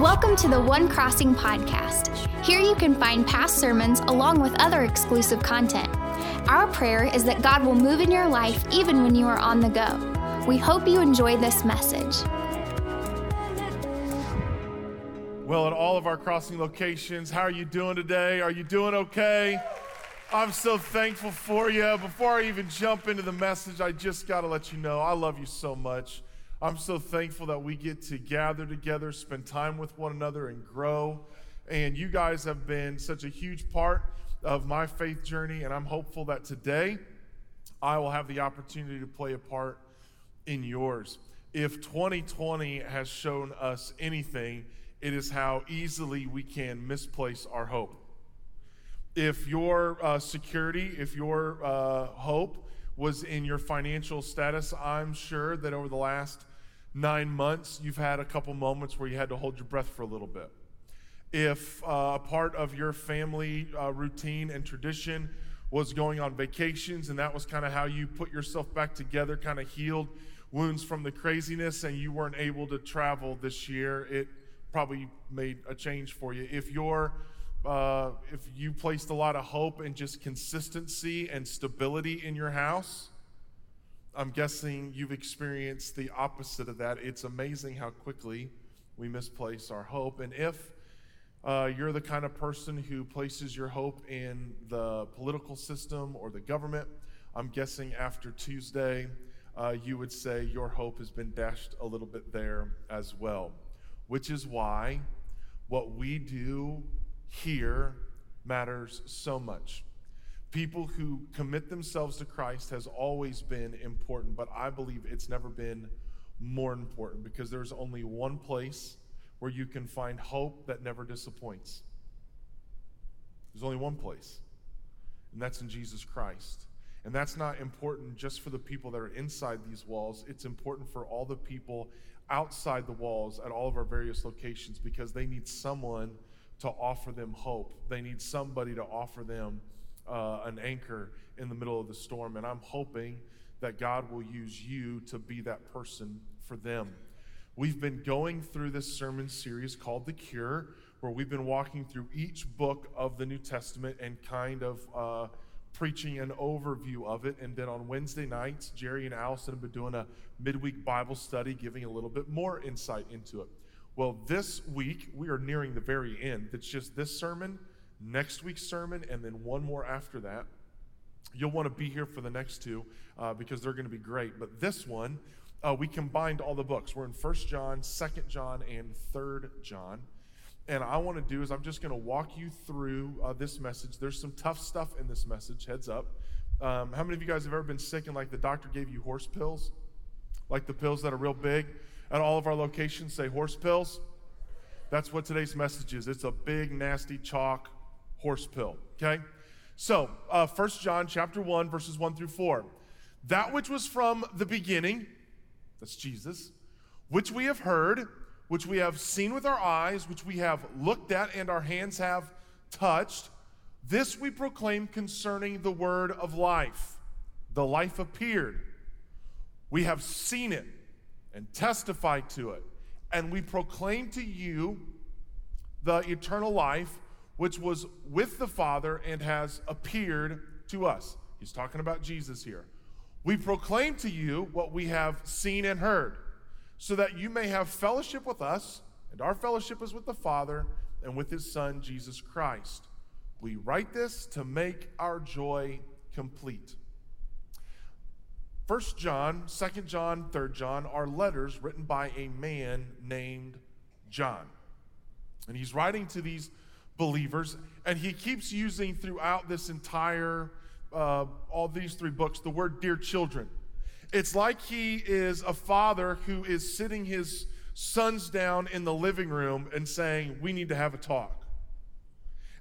Welcome to the One Crossing podcast. Here you can find past sermons along with other exclusive content. Our prayer is that God will move in your life even when you are on the go. We hope you enjoy this message. Well, at all of our crossing locations, how are you doing today? Are you doing okay? I'm so thankful for you. Before I even jump into the message, I just got to let you know I love you so much. I'm so thankful that we get to gather together, spend time with one another, and grow. And you guys have been such a huge part of my faith journey, and I'm hopeful that today I will have the opportunity to play a part in yours. If 2020 has shown us anything, it is how easily we can misplace our hope. If your uh, security, if your uh, hope was in your financial status, I'm sure that over the last nine months, you've had a couple moments where you had to hold your breath for a little bit. If uh, a part of your family uh, routine and tradition was going on vacations, and that was kind of how you put yourself back together, kind of healed wounds from the craziness, and you weren't able to travel this year, it probably made a change for you. If you're uh, if you placed a lot of hope and just consistency and stability in your house, I'm guessing you've experienced the opposite of that. It's amazing how quickly we misplace our hope. And if uh, you're the kind of person who places your hope in the political system or the government, I'm guessing after Tuesday, uh, you would say your hope has been dashed a little bit there as well. Which is why what we do here matters so much. People who commit themselves to Christ has always been important, but I believe it's never been more important because there's only one place where you can find hope that never disappoints. There's only one place, and that's in Jesus Christ. And that's not important just for the people that are inside these walls, it's important for all the people outside the walls at all of our various locations because they need someone to offer them hope. They need somebody to offer them uh, an anchor in the middle of the storm. And I'm hoping that God will use you to be that person for them. We've been going through this sermon series called The Cure, where we've been walking through each book of the New Testament and kind of uh, preaching an overview of it. And then on Wednesday nights, Jerry and Allison have been doing a midweek Bible study, giving a little bit more insight into it. Well, this week, we are nearing the very end. It's just this sermon, next week's sermon, and then one more after that. You'll want to be here for the next two uh, because they're going to be great. But this one, uh, we combined all the books. We're in First John, Second John, and Third John. And I want to do is I'm just going to walk you through uh, this message. There's some tough stuff in this message, heads up. Um, how many of you guys have ever been sick and like the doctor gave you horse pills? Like the pills that are real big? At all of our locations say horse pills. That's what today's message is. It's a big, nasty chalk horse pill. Okay? So, uh, 1 John chapter 1, verses 1 through 4. That which was from the beginning, that's Jesus, which we have heard, which we have seen with our eyes, which we have looked at and our hands have touched, this we proclaim concerning the word of life. The life appeared. We have seen it and testify to it. And we proclaim to you the eternal life which was with the Father and has appeared to us. He's talking about Jesus here. We proclaim to you what we have seen and heard, so that you may have fellowship with us, and our fellowship is with the Father and with his Son, Jesus Christ. We write this to make our joy complete. First John, Second John, Third John are letters written by a man named John. And he's writing to these believers, and he keeps using throughout this entire, uh, all these three books, the word dear children. It's like he is a father who is sitting his sons down in the living room and saying, We need to have a talk.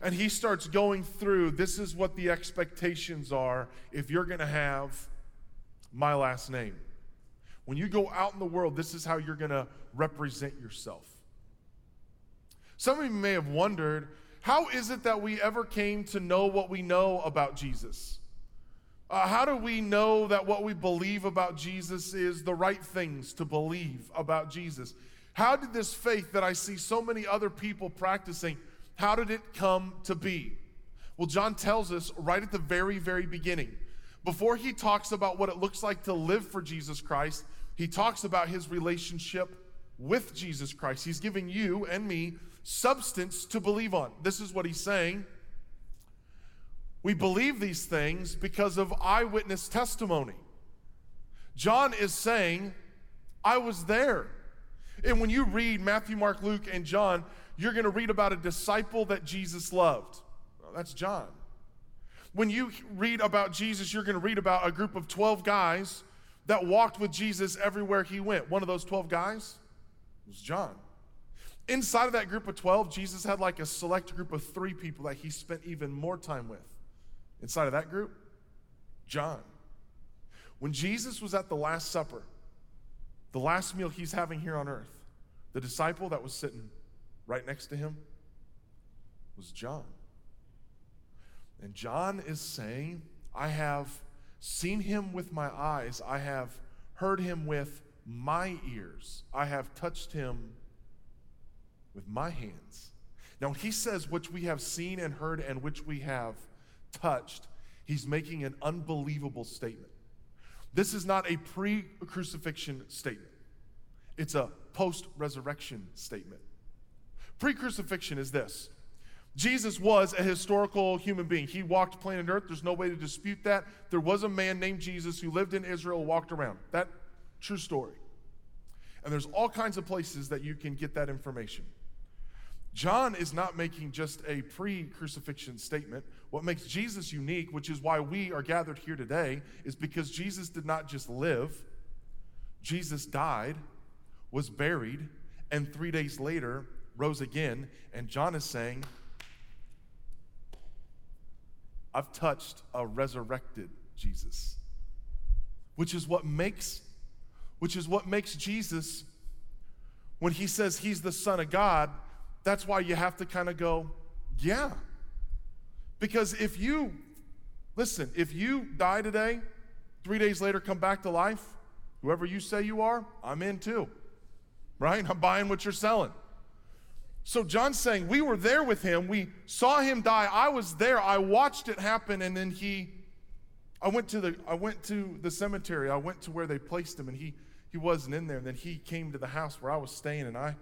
And he starts going through this is what the expectations are if you're going to have my last name. When you go out in the world, this is how you're going to represent yourself. Some of you may have wondered how is it that we ever came to know what we know about Jesus? Uh, how do we know that what we believe about Jesus is the right things to believe about Jesus? How did this faith that I see so many other people practicing, how did it come to be? Well, John tells us right at the very, very beginning. Before he talks about what it looks like to live for Jesus Christ, he talks about his relationship with Jesus Christ. He's giving you and me substance to believe on. This is what he's saying. We believe these things because of eyewitness testimony. John is saying, I was there. And when you read Matthew, Mark, Luke, and John, you're going to read about a disciple that Jesus loved. Well, that's John. When you read about Jesus, you're going to read about a group of 12 guys that walked with Jesus everywhere he went. One of those 12 guys was John. Inside of that group of 12, Jesus had like a select group of three people that he spent even more time with. Inside of that group, John. When Jesus was at the Last Supper, the last meal he's having here on earth, the disciple that was sitting right next to him was John. And John is saying, I have seen him with my eyes, I have heard him with my ears, I have touched him with my hands. Now, he says, which we have seen and heard and which we have touched, he's making an unbelievable statement. This is not a pre crucifixion statement, it's a post resurrection statement. Pre crucifixion is this Jesus was a historical human being. He walked planet Earth. There's no way to dispute that. There was a man named Jesus who lived in Israel, walked around. That true story. And there's all kinds of places that you can get that information. John is not making just a pre crucifixion statement. What makes Jesus unique, which is why we are gathered here today, is because Jesus did not just live, Jesus died, was buried, and three days later rose again. And John is saying, I've touched a resurrected Jesus, which is what makes which is what makes Jesus when he says he's the son of God, that's why you have to kind of go, yeah. Because if you, listen, if you die today, three days later come back to life, whoever you say you are, I'm in too. Right? I'm buying what you're selling. So John's saying, We were there with him. We saw him die. I was there. I watched it happen. And then he, I went to the, I went to the cemetery. I went to where they placed him and he, he wasn't in there. And then he came to the house where I was staying and I,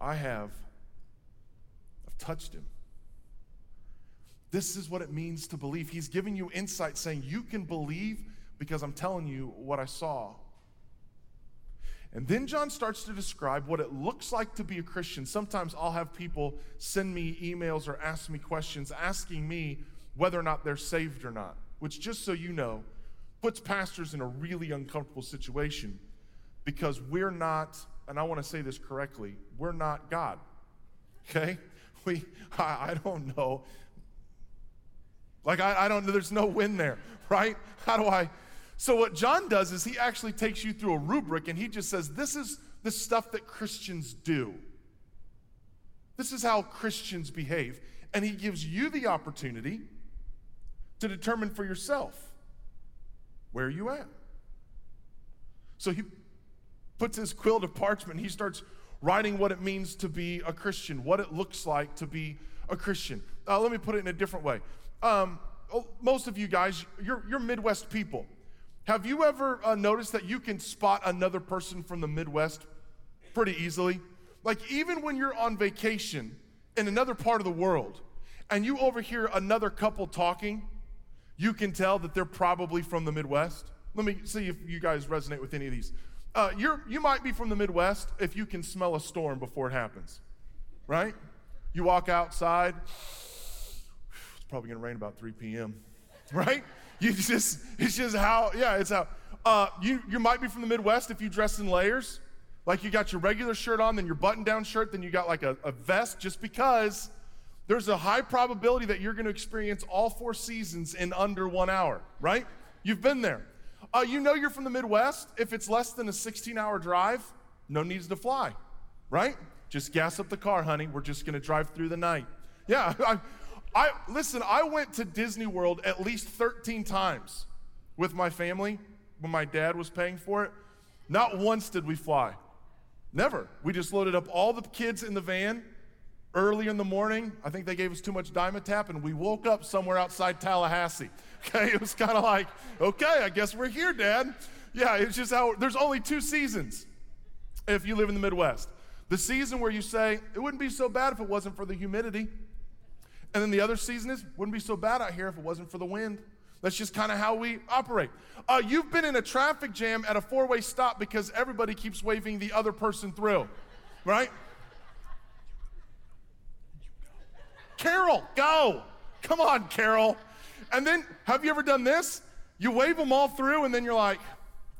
I have I've touched him. This is what it means to believe. He's giving you insight saying, You can believe because I'm telling you what I saw. And then John starts to describe what it looks like to be a Christian. Sometimes I'll have people send me emails or ask me questions asking me whether or not they're saved or not, which, just so you know, puts pastors in a really uncomfortable situation because we're not, and I want to say this correctly, we're not God. Okay? we, I, I don't know. Like, I, I don't know, there's no win there, right? How do I? So, what John does is he actually takes you through a rubric and he just says, This is the stuff that Christians do. This is how Christians behave. And he gives you the opportunity to determine for yourself where you at. So he puts his quill to parchment, he starts writing what it means to be a Christian, what it looks like to be a Christian. Uh, let me put it in a different way. Um, oh, most of you guys, you're, you're Midwest people. Have you ever uh, noticed that you can spot another person from the Midwest pretty easily? Like, even when you're on vacation in another part of the world and you overhear another couple talking, you can tell that they're probably from the Midwest. Let me see if you guys resonate with any of these. Uh, you're, you might be from the Midwest if you can smell a storm before it happens, right? You walk outside, it's probably gonna rain about 3 p.m., right? You just, it's just how, yeah, it's how. Uh, you, you might be from the Midwest if you dress in layers. Like you got your regular shirt on, then your button down shirt, then you got like a, a vest, just because there's a high probability that you're gonna experience all four seasons in under one hour, right? You've been there. Uh, you know you're from the Midwest if it's less than a 16 hour drive, no needs to fly, right? Just gas up the car, honey. We're just gonna drive through the night. Yeah, I, I listen, I went to Disney World at least 13 times with my family when my dad was paying for it. Not once did we fly. Never. We just loaded up all the kids in the van early in the morning. I think they gave us too much Dimetapp, and we woke up somewhere outside Tallahassee. Okay, it was kind of like, okay, I guess we're here, Dad. Yeah, it's just how there's only two seasons if you live in the Midwest. The season where you say, it wouldn't be so bad if it wasn't for the humidity. And then the other season is, wouldn't be so bad out here if it wasn't for the wind. That's just kind of how we operate. Uh, you've been in a traffic jam at a four way stop because everybody keeps waving the other person through, right? Carol, go. Come on, Carol. And then, have you ever done this? You wave them all through, and then you're like,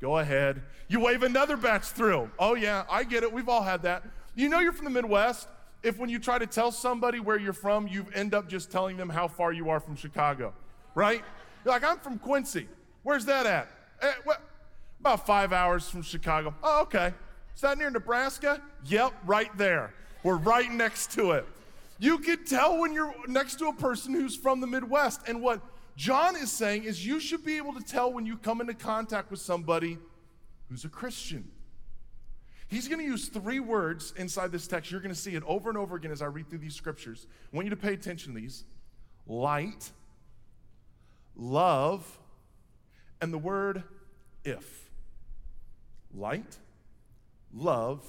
go ahead. You wave another batch through. Oh, yeah, I get it. We've all had that. You know you're from the Midwest if when you try to tell somebody where you're from, you end up just telling them how far you are from Chicago, right? You're like, I'm from Quincy. Where's that at? Eh? About five hours from Chicago. Oh, okay. Is that near Nebraska? Yep, right there. We're right next to it. You can tell when you're next to a person who's from the Midwest. And what John is saying is you should be able to tell when you come into contact with somebody who's a Christian. He's going to use three words inside this text. You're going to see it over and over again as I read through these scriptures. I want you to pay attention to these light, love, and the word if. Light, love,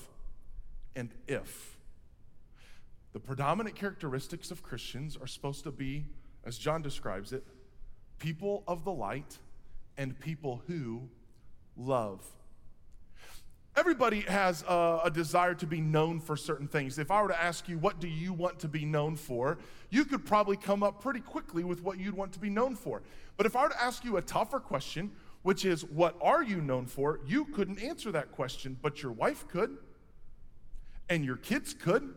and if. The predominant characteristics of Christians are supposed to be, as John describes it, people of the light and people who love. Everybody has a, a, desire to be known for certain things. If I were to ask you, what do you want to be known for? You could probably come up pretty quickly with what you'd want to be known for. But if I were to ask you a tougher question, which is, what are you known for? You couldn't answer that question, but your wife could, and your kids could.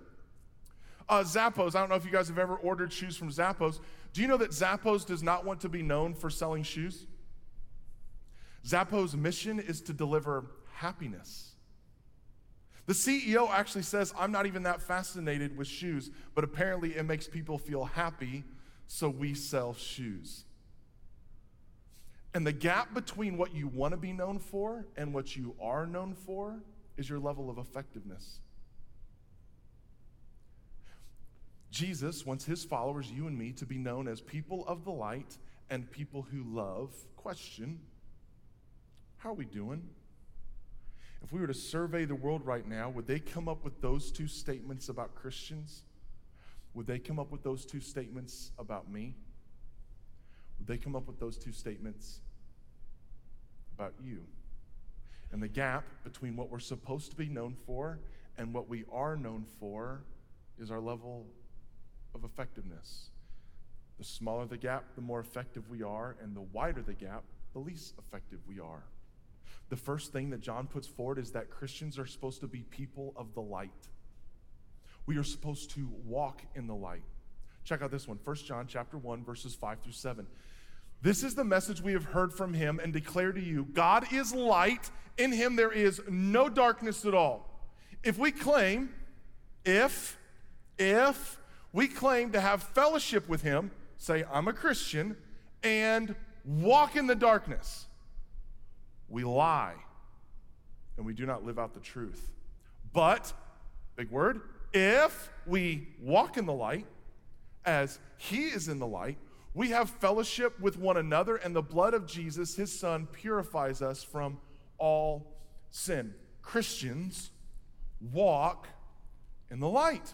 Uh, Zappos, I don't know if you guys have ever ordered shoes from Zappos. Do you know that Zappos does not want to be known for selling shoes? Zappos' mission is to deliver happiness. The CEO actually says, I'm not even that fascinated with shoes, but apparently it makes people feel happy, so we sell shoes. And the gap between what you want to be known for and what you are known for is your level of effectiveness. Jesus wants his followers, you and me, to be known as people of the light and people who love. Question How are we doing? If we were to survey the world right now, would they come up with those two statements about Christians? Would they come up with those two statements about me? Would they come up with those two statements about you? And the gap between what we're supposed to be known for and what we are known for is our level of effectiveness. The smaller the gap, the more effective we are, and the wider the gap, the least effective we are. The first thing that John puts forward is that Christians are supposed to be people of the light. We are supposed to walk in the light. Check out this one, 1 John chapter 1 verses 5 through 7. This is the message we have heard from him and declare to you. God is light, in him there is no darkness at all. If we claim if if we claim to have fellowship with him, say I'm a Christian and walk in the darkness, we lie and we do not live out the truth. But, big word, if we walk in the light as he is in the light, we have fellowship with one another, and the blood of Jesus, his son, purifies us from all sin. Christians walk in the light.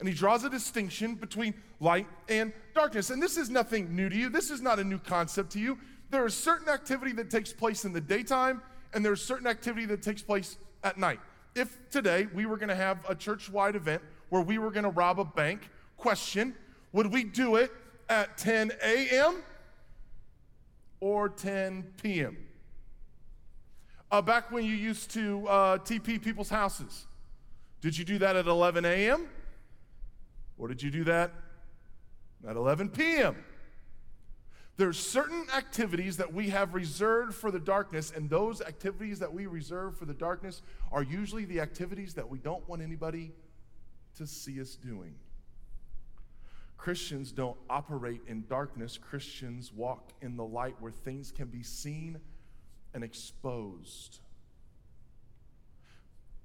And he draws a distinction between light and darkness. And this is nothing new to you. This is not a new concept to you there is certain activity that takes place in the daytime, and there's certain activity that takes place at night. If today we were going to have a church wide event where we were going to rob a bank, question would we do it at 10 a.m. or 10 p.m.? Uh, back when you used to uh, TP people's houses, did you do that at 11 a.m. or did you do that at 11 p.m.? There's certain activities that we have reserved for the darkness, and those activities that we reserve for the darkness are usually the activities that we don't want anybody to see us doing. Christians don't operate in darkness. Christians walk in the light where things can be seen and exposed.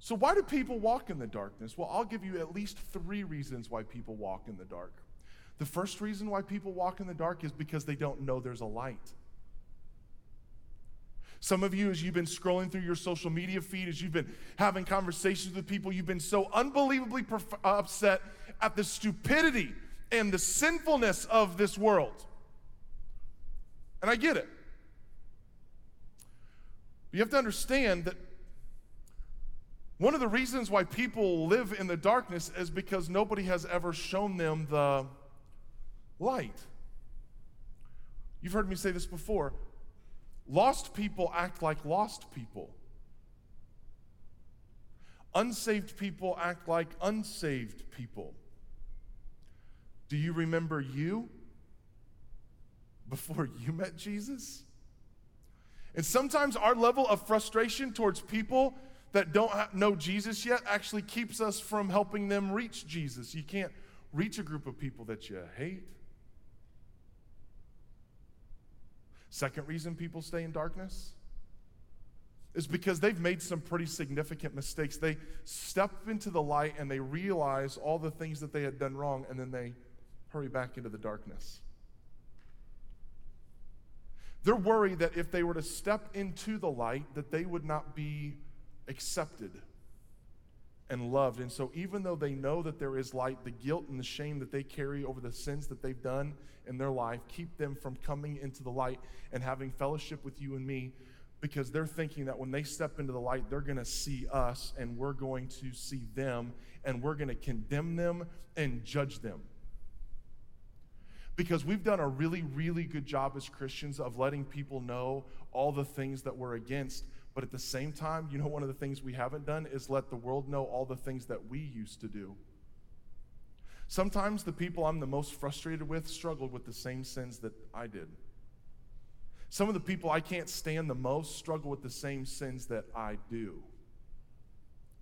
So, why do people walk in the darkness? Well, I'll give you at least three reasons why people walk in the dark. The first reason why people walk in the dark is because they don't know there's a light. Some of you, as you've been scrolling through your social media feed, as you've been having conversations with people, you've been so unbelievably perf- uh, upset at the stupidity and the sinfulness of this world. And I get it. You have to understand that one of the reasons why people live in the darkness is because nobody has ever shown them the light. You've heard me say this before. Lost people act like lost people. Unsaved people act like unsaved people. Do you remember you before you met Jesus? And sometimes our level of frustration towards people that don't know Jesus yet actually keeps us from helping them reach Jesus. You can't reach a group of people that you hate. Second reason people stay in darkness is because they've made some pretty significant mistakes. They step into the light and they realize all the things that they had done wrong, and then they hurry back into the darkness. They're worried that if they were to step into the light, that they would not be accepted and loved. And so, even though they know that there is light, the guilt and the shame that they carry over the sins that they've done in their life keep them from coming into the light and having fellowship with you and me because they're thinking that when they step into the light, they're going to see us and we're going to see them and we're going to condemn them and judge them. Because we've done a really, really good job as Christians of letting people know all the things that we're against but at the same time, you know, one of the things we haven't done is let the world know all the things that we used to do. Sometimes the people I'm the most frustrated with struggled with the same sins that I did. Some of the people I can't stand the most struggle with the same sins that I do.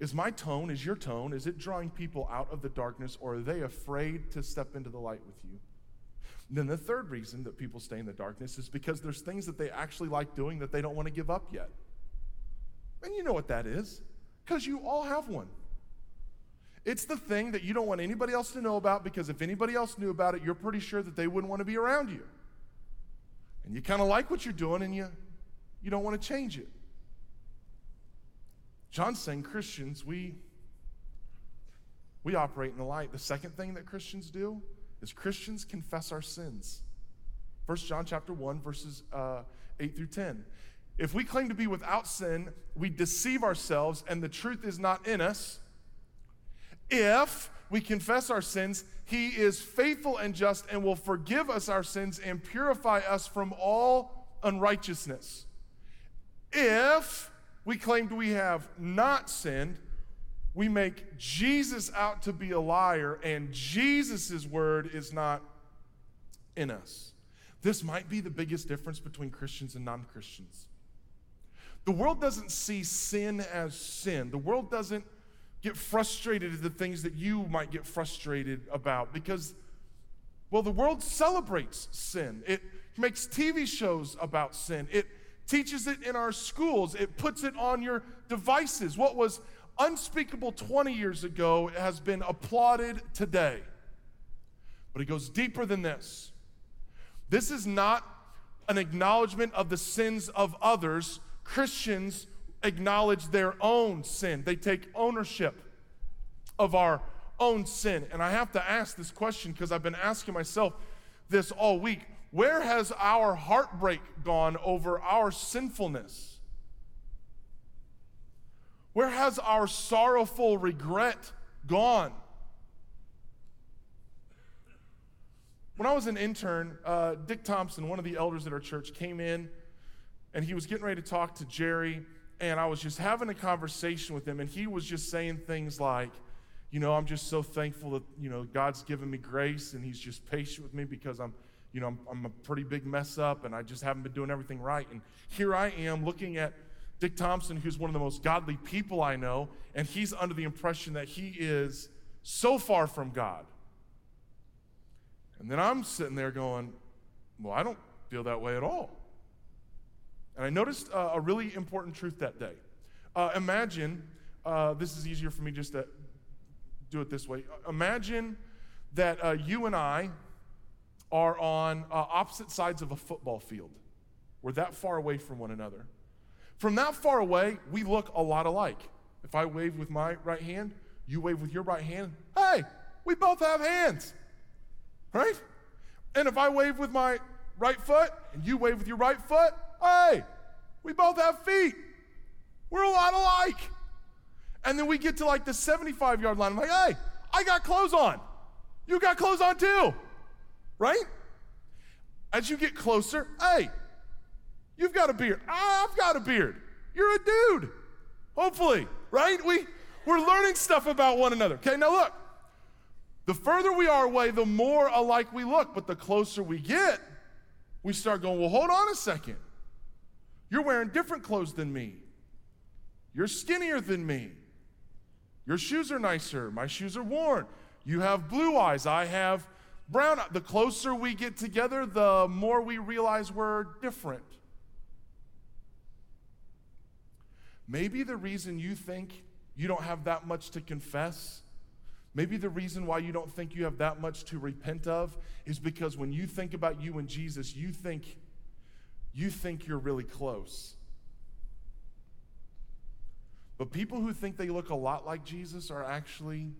Is my tone, is your tone, is it drawing people out of the darkness or are they afraid to step into the light with you? And then the third reason that people stay in the darkness is because there's things that they actually like doing that they don't want to give up yet. And you know what that is, because you all have one. It's the thing that you don't want anybody else to know about because if anybody else knew about it, you're pretty sure that they wouldn't want to be around you. And you kind of like what you're doing and you, you don't want to change it. John's saying Christians, we, we operate in the light. The second thing that Christians do is Christians confess our sins. First John chapter 1, verses uh, 8 through 10. If we claim to be without sin, we deceive ourselves and the truth is not in us. If we confess our sins, he is faithful and just and will forgive us our sins and purify us from all unrighteousness. If we claim we have not sinned, we make Jesus out to be a liar and Jesus' word is not in us. This might be the biggest difference between Christians and non Christians. The world doesn't see sin as sin. The world doesn't get frustrated at the things that you might get frustrated about because, well, the world celebrates sin. It makes TV shows about sin. It teaches it in our schools. It puts it on your devices. What was unspeakable 20 years ago has been applauded today. But it goes deeper than this. This is not an acknowledgement of the sins of others Christians acknowledge their own sin, they take ownership of our own sin. And I have to ask this question because I've been asking myself this all week. Where has our heartbreak gone over our sinfulness? Where has our sorrowful regret gone? When I was an intern, uh, Dick Thompson, one of the elders at our church, came in and he was getting ready to talk to Jerry, and I was just having a conversation with him, and he was just saying things like, you know, I'm just so thankful that, you know, God's given me grace and he's just patient with me because I'm, you know, I'm, I'm a pretty big mess up and I just haven't been doing everything right. And here I am looking at Dick Thompson, who's one of the most godly people I know, and he's under the impression that he is so far from God. And then I'm sitting there going, well, I don't feel that way at all. And I noticed uh, a really important truth that day. Uh, imagine uh, this is easier for me just to do it this way. Imagine that uh, you and I are on uh, opposite sides of a football field. We're that far away from one another. From that far away, we look a lot alike. If I wave with my right hand, you wave with your right hand. Hey, we both have hands, right? And if I wave with my right foot and you wave with your right foot, hey, we both have feet. We're a lot alike. And then we get to like the 75 yard line. I'm like, hey, I got clothes on. You got clothes on too, right? As you get closer, hey, you've got a beard. I've got a beard. You're a dude, hopefully, right? We, we're learning stuff about one another. Okay, now look, the further we are away, the more alike we look, but the closer we get, we start going, well, hold on a second. You're wearing different clothes than me. You're skinnier than me. Your shoes are nicer. My shoes are worn. You have blue eyes. I have brown eyes. The closer we get together, the more we realize we're different. Maybe the reason you think you don't have that much to confess, maybe the reason why you don't think you have that much to repent of is because when you think about you and Jesus, you think you think you're really close. But people who think they look a lot like Jesus are actually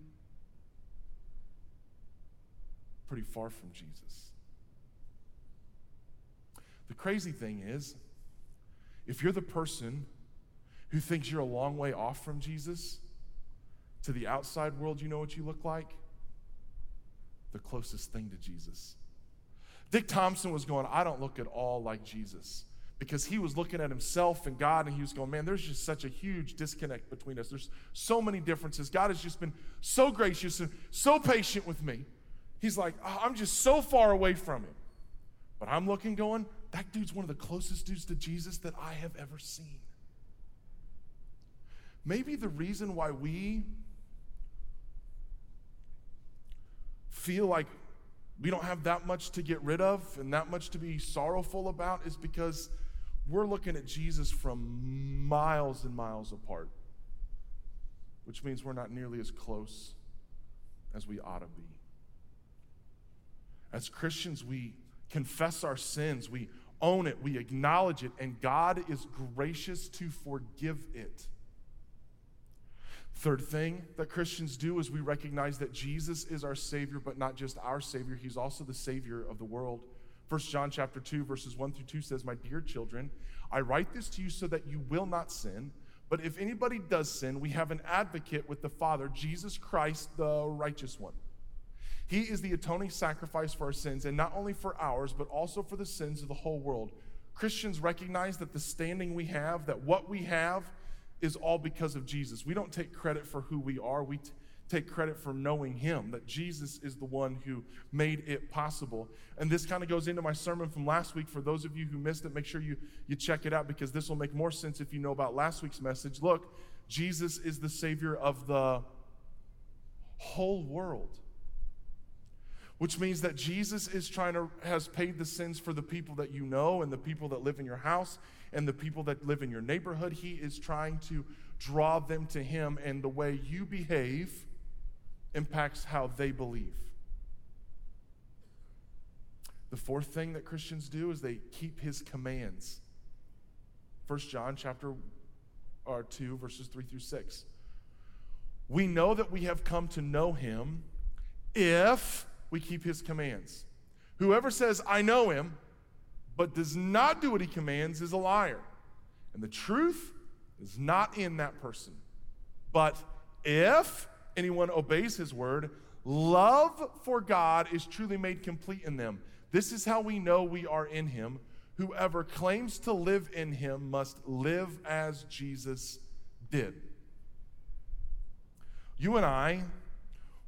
pretty far from Jesus. The crazy thing is, if you're the person who thinks you're a long way off from Jesus, to the outside world, you know what you look like? The closest thing to Jesus. Dick Thompson was going, I don't look at all like Jesus because he was looking at himself and God and he was going, Man, there's just such a huge disconnect between us. There's so many differences. God has just been so gracious and so patient with me. He's like, oh, I'm just so far away from him. But I'm looking, going, That dude's one of the closest dudes to Jesus that I have ever seen. Maybe the reason why we feel like we don't have that much to get rid of and that much to be sorrowful about is because we're looking at Jesus from miles and miles apart, which means we're not nearly as close as we ought to be. As Christians, we confess our sins, we own it, we acknowledge it, and God is gracious to forgive it. Third thing that Christians do is we recognize that Jesus is our Savior, but not just our Savior, He's also the Savior of the world. 1 John chapter 2, verses 1 through 2 says, My dear children, I write this to you so that you will not sin. But if anybody does sin, we have an advocate with the Father, Jesus Christ, the righteous one. He is the atoning sacrifice for our sins, and not only for ours, but also for the sins of the whole world. Christians recognize that the standing we have, that what we have, is all because of Jesus. We don't take credit for who we are. We t- take credit for knowing him, that Jesus is the one who made it possible. And this kind of goes into my sermon from last week. For those of you who missed it, make sure you, you check it out because this will make more sense if you know about last week's message. Look, Jesus is the Savior of the whole world. Which means that Jesus is trying to, has paid the sins for the people that you know and the people that live in your house and the people that live in your neighborhood. He is trying to draw them to Him, and the way you behave impacts how they believe. The fourth thing that Christians do is they keep his commands. 1 John chapter or 2 verses 3 through 6. We know that we have come to know him if we keep his commands. Whoever says I know him but does not do what he commands is a liar. And the truth is not in that person. But if anyone obeys his word, love for God is truly made complete in them. This is how we know we are in him. Whoever claims to live in him must live as Jesus did. You and I,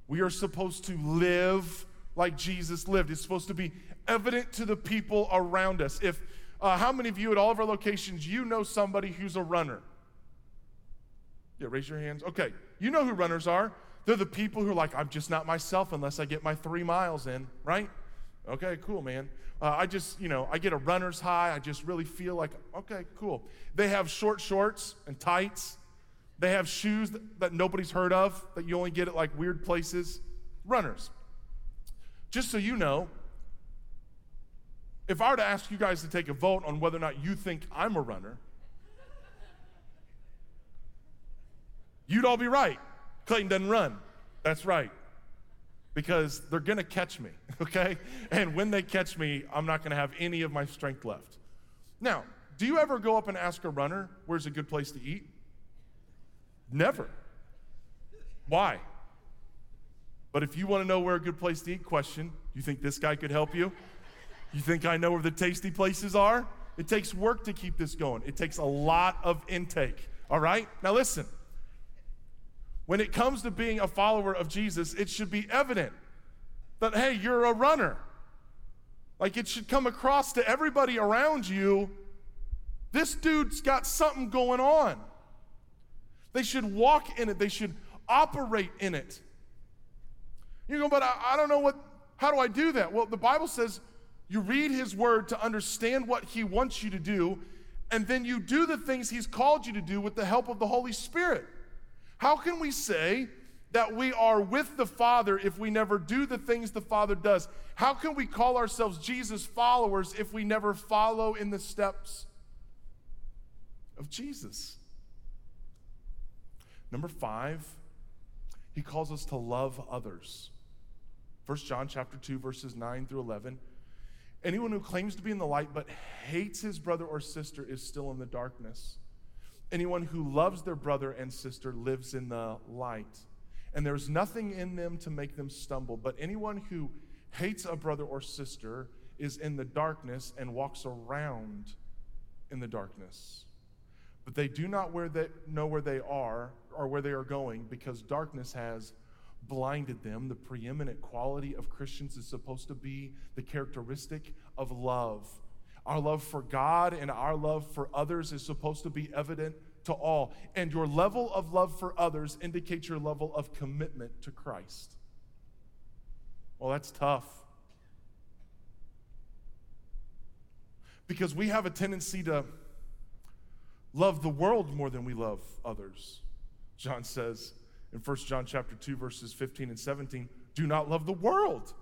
we are supposed to live like Jesus lived. It's supposed to be evident to the people around us. If uh, how many of you at all of our locations you know somebody who's a runner? Yeah, raise your hands. Okay, you know who runners are. They're the people who are like, I'm just not myself unless I get my three miles in, right? Okay, cool, man. Uh, I just, you know, I get a runner's high. I just really feel like, okay, cool. They have short shorts and tights. They have shoes that, that nobody's heard of, that you only get at like weird places. Runners. Just so you know, if I were to ask you guys to take a vote on whether or not you think I'm a runner, you'd all be right. Clayton doesn't run. That's right. Because they're going to catch me, okay? And when they catch me, I'm not going to have any of my strength left. Now, do you ever go up and ask a runner, where's a good place to eat? Never. Why? But if you want to know where a good place to eat, question, you think this guy could help you? You think I know where the tasty places are? It takes work to keep this going. It takes a lot of intake. All right? Now listen. When it comes to being a follower of Jesus, it should be evident that, hey, you're a runner. Like it should come across to everybody around you this dude's got something going on. They should walk in it, they should operate in it. You go, but I, I don't know what, how do I do that? Well, the Bible says you read his word to understand what he wants you to do, and then you do the things he's called you to do with the help of the Holy Spirit. How can we say that we are with the Father if we never do the things the Father does? How can we call ourselves Jesus followers if we never follow in the steps of Jesus? Number five, he calls us to love others. 1 John chapter 2, verses 9 through 11. Anyone who claims to be in the light but hates his brother or sister is still in the darkness. Anyone who loves their brother and sister lives in the light, and there's nothing in them to make them stumble. But anyone who hates a brother or sister is in the darkness and walks around in the darkness. But they do not where they, know where they are or where they are going because darkness has blinded them. The preeminent quality of Christians is supposed to be the characteristic of love. Our love for God and our love for others is supposed to be evident to all. And your level of love for others indicates your level of commitment to Christ. Well, that's tough. Because we have a tendency to love the world more than we love others. John says in 1 John chapter 2 verses 15 and 17, do not love the world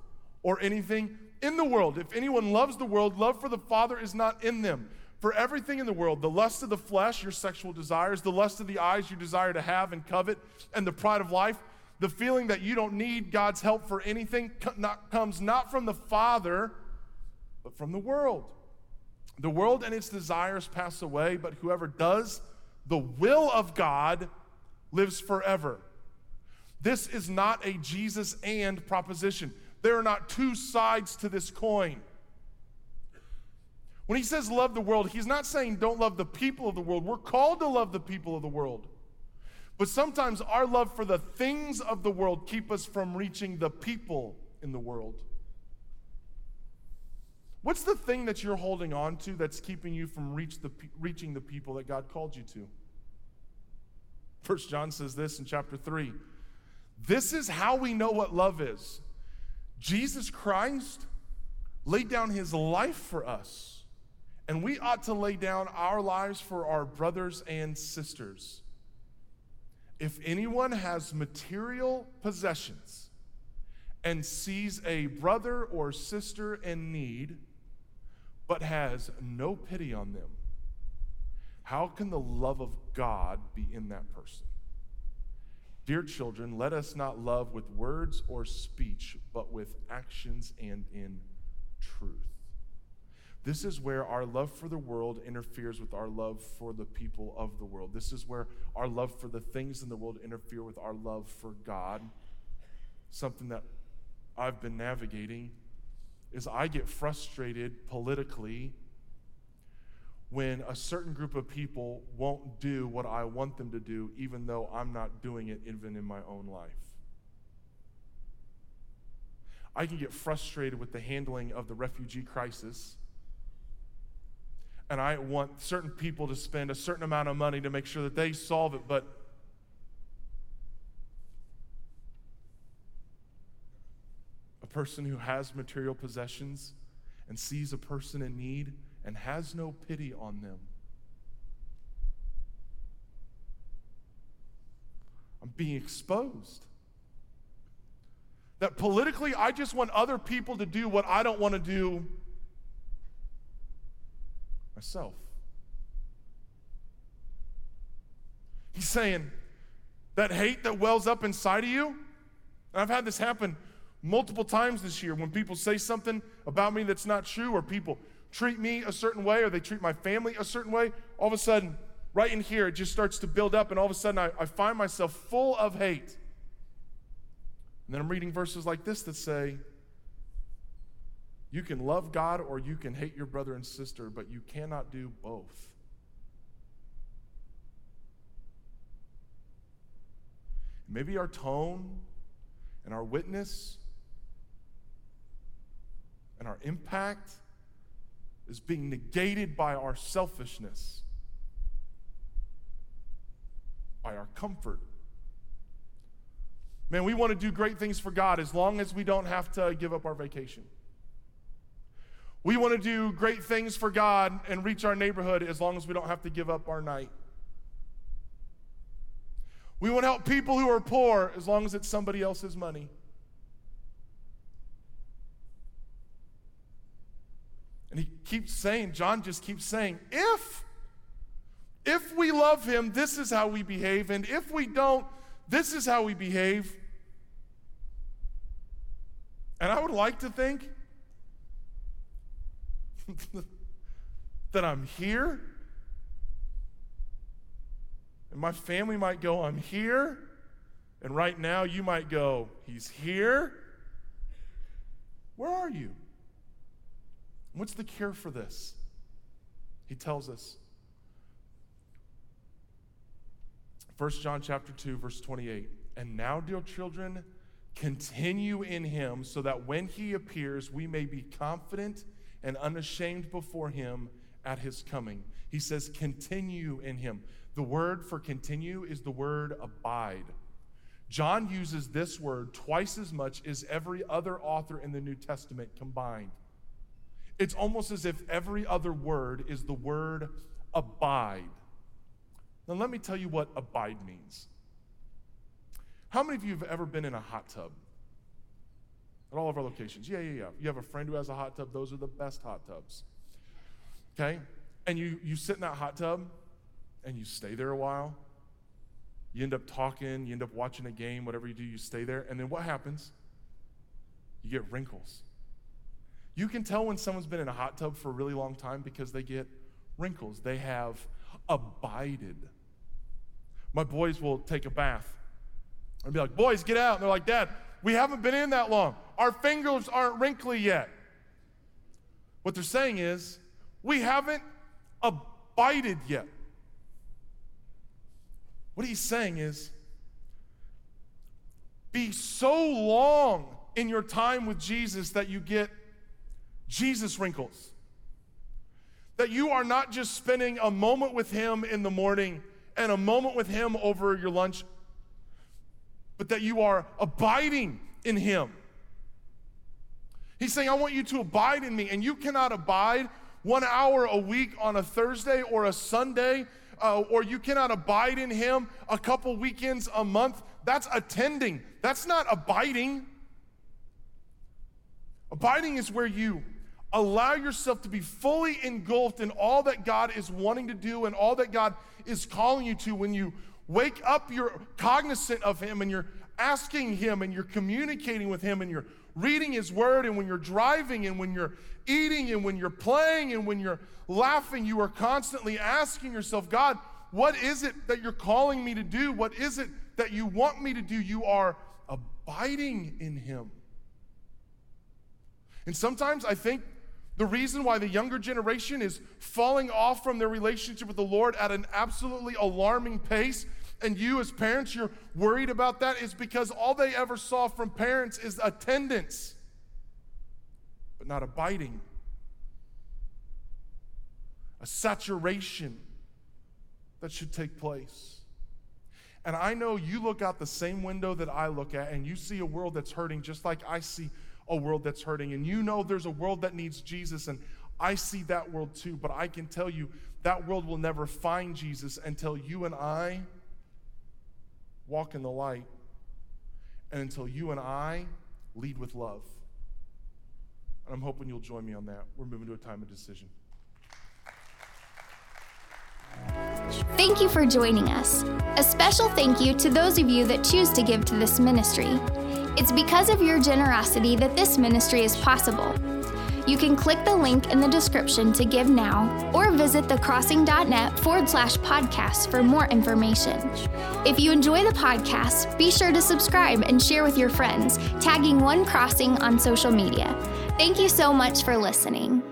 or anything in the world. If anyone loves the world, love for the Father is not in them. For everything in the world, the lust of the flesh, your sexual desires, the lust of the eyes, you desire to have and covet, and the pride of life, the feeling that you don't need God's help for anything comes not from the Father, but from the world. The world and its desires pass away, but whoever does the will of God lives forever. This is not a Jesus and proposition. There are not two sides to this coin. When he says love the world, he's not saying don't love the people of the world. We're called to love the people of the world. But sometimes our love for the things of the world keep us from reaching the people in the world. What's the thing that you're holding on to that's keeping you from reach the, reaching the people that God called you to? First John says this in chapter 3. This is how we know what love is. Jesus Christ laid down his life for us, and we ought to lay down our lives for our brothers and sisters. If anyone has material possessions and sees a brother or sister in need, but has no pity on them, how can the love of God be in that person? Dear children, let us not love with words or speech, but with actions and in truth. This is where our love for the world interferes with our love for the people of the world. This is where our love for the things in the world interfere with our love for God. Something that I've been navigating is I get frustrated politically when a certain group of people won't do what I want them to do, even though I'm not doing it even in my own life. I can get frustrated with the handling of the refugee crisis. And I want certain people to spend a certain amount of money to make sure that they solve it, but a person who has material possessions and sees a person in need and has no pity on them. I'm being exposed. That politically, I just want other people to do what I don't want to do myself. He's saying that hate that wells up inside of you, and I've had this happen multiple times this year when people say something about me that's not true, or people treat me a certain way, or they treat my family a certain way, all of a sudden, right in here, it just starts to build up, and all of a sudden, I, I find myself full of hate. And then I'm reading verses like this that say, you can love God or you can hate your brother and sister, but you cannot do both. Maybe our tone and our witness and our impact is being negated by our selfishness, by our comfort. Man, we want to do great things for God as long as we don't have to give up our vacation. We want to do great things for God and reach our neighborhood as long as we don't have to give up our night. We want to help people who are poor as long as it's somebody else's money. And he keeps saying, John just keeps saying, if if we love him, this is how we behave, and if we don't, this is how we behave. And I would like to think that I'm here and my family might go, I'm here. And right now you might go, He's here. Where are you? What's the cure for this? He tells us. 1 John chapter 2 verse 28. And now dear children, continue in him so that when he appears we may be confident and unashamed before him at his coming. He says continue in him. The word for continue is the word abide. John uses this word twice as much as every other author in the New Testament combined. It's almost as if every other word is the word abide. Now, let me tell you what abide means. How many of you have ever been in a hot tub? At all of our locations. Yeah, yeah, yeah. You have a friend who has a hot tub, those are the best hot tubs. Okay? And you, you sit in that hot tub and you stay there a while. You end up talking, you end up watching a game, whatever you do, you stay there. And then what happens? You get wrinkles. You can tell when someone's been in a hot tub for a really long time because they get wrinkles. They have abided. My boys will take a bath and be like, Boys, get out. And they're like, Dad, we haven't been in that long. Our fingers aren't wrinkly yet. What they're saying is, we haven't abided yet. What he's saying is be so long in your time with Jesus that you get Jesus wrinkles. That you are not just spending a moment with him in the morning and a moment with him over your lunch, but that you are abiding in him. He's saying, I want you to abide in me, and you cannot abide one hour a week on a Thursday or a Sunday uh, or you cannot abide in Him a couple weekends a month, that's attending. That's not abiding. Abiding is where you allow yourself to be fully engulfed in all that God is wanting to do and all that God is calling you to. When you wake up, you're cognizant of Him and you're asking Him and you're communicating with Him and you're reading His Word. And when you're driving and when you're eating and when you're playing and when you're laughing, you are constantly asking yourself, God, what is it that you're calling me to do? What is it that you want me to do? You are abiding in Him. And sometimes I think the reason why the younger generation is falling off from their relationship with the Lord at an absolutely alarming pace, and you as parents, you're worried about that, is because all they ever saw from parents is attendance, but not abiding a saturation that should take place. And I know you look out the same window that I look at, and you see a world that's hurting just like I see a world that's hurting. And you know there's a world that needs Jesus, and I see that world too. But I can tell you that world will never find Jesus until you and I walk in the light, and until you and I lead with love. And I'm hoping you'll join me on that. We're moving to a time of decision. Thank you for joining us. A special thank you to those of you that choose to give to this ministry. It's because of your generosity that this ministry is possible. You can click the link in the description to give now or visit thecrossing.net forward slash podcast for more information. If you enjoy the podcast, be sure to subscribe and share with your friends, tagging One Crossing on social media. Thank you so much for listening.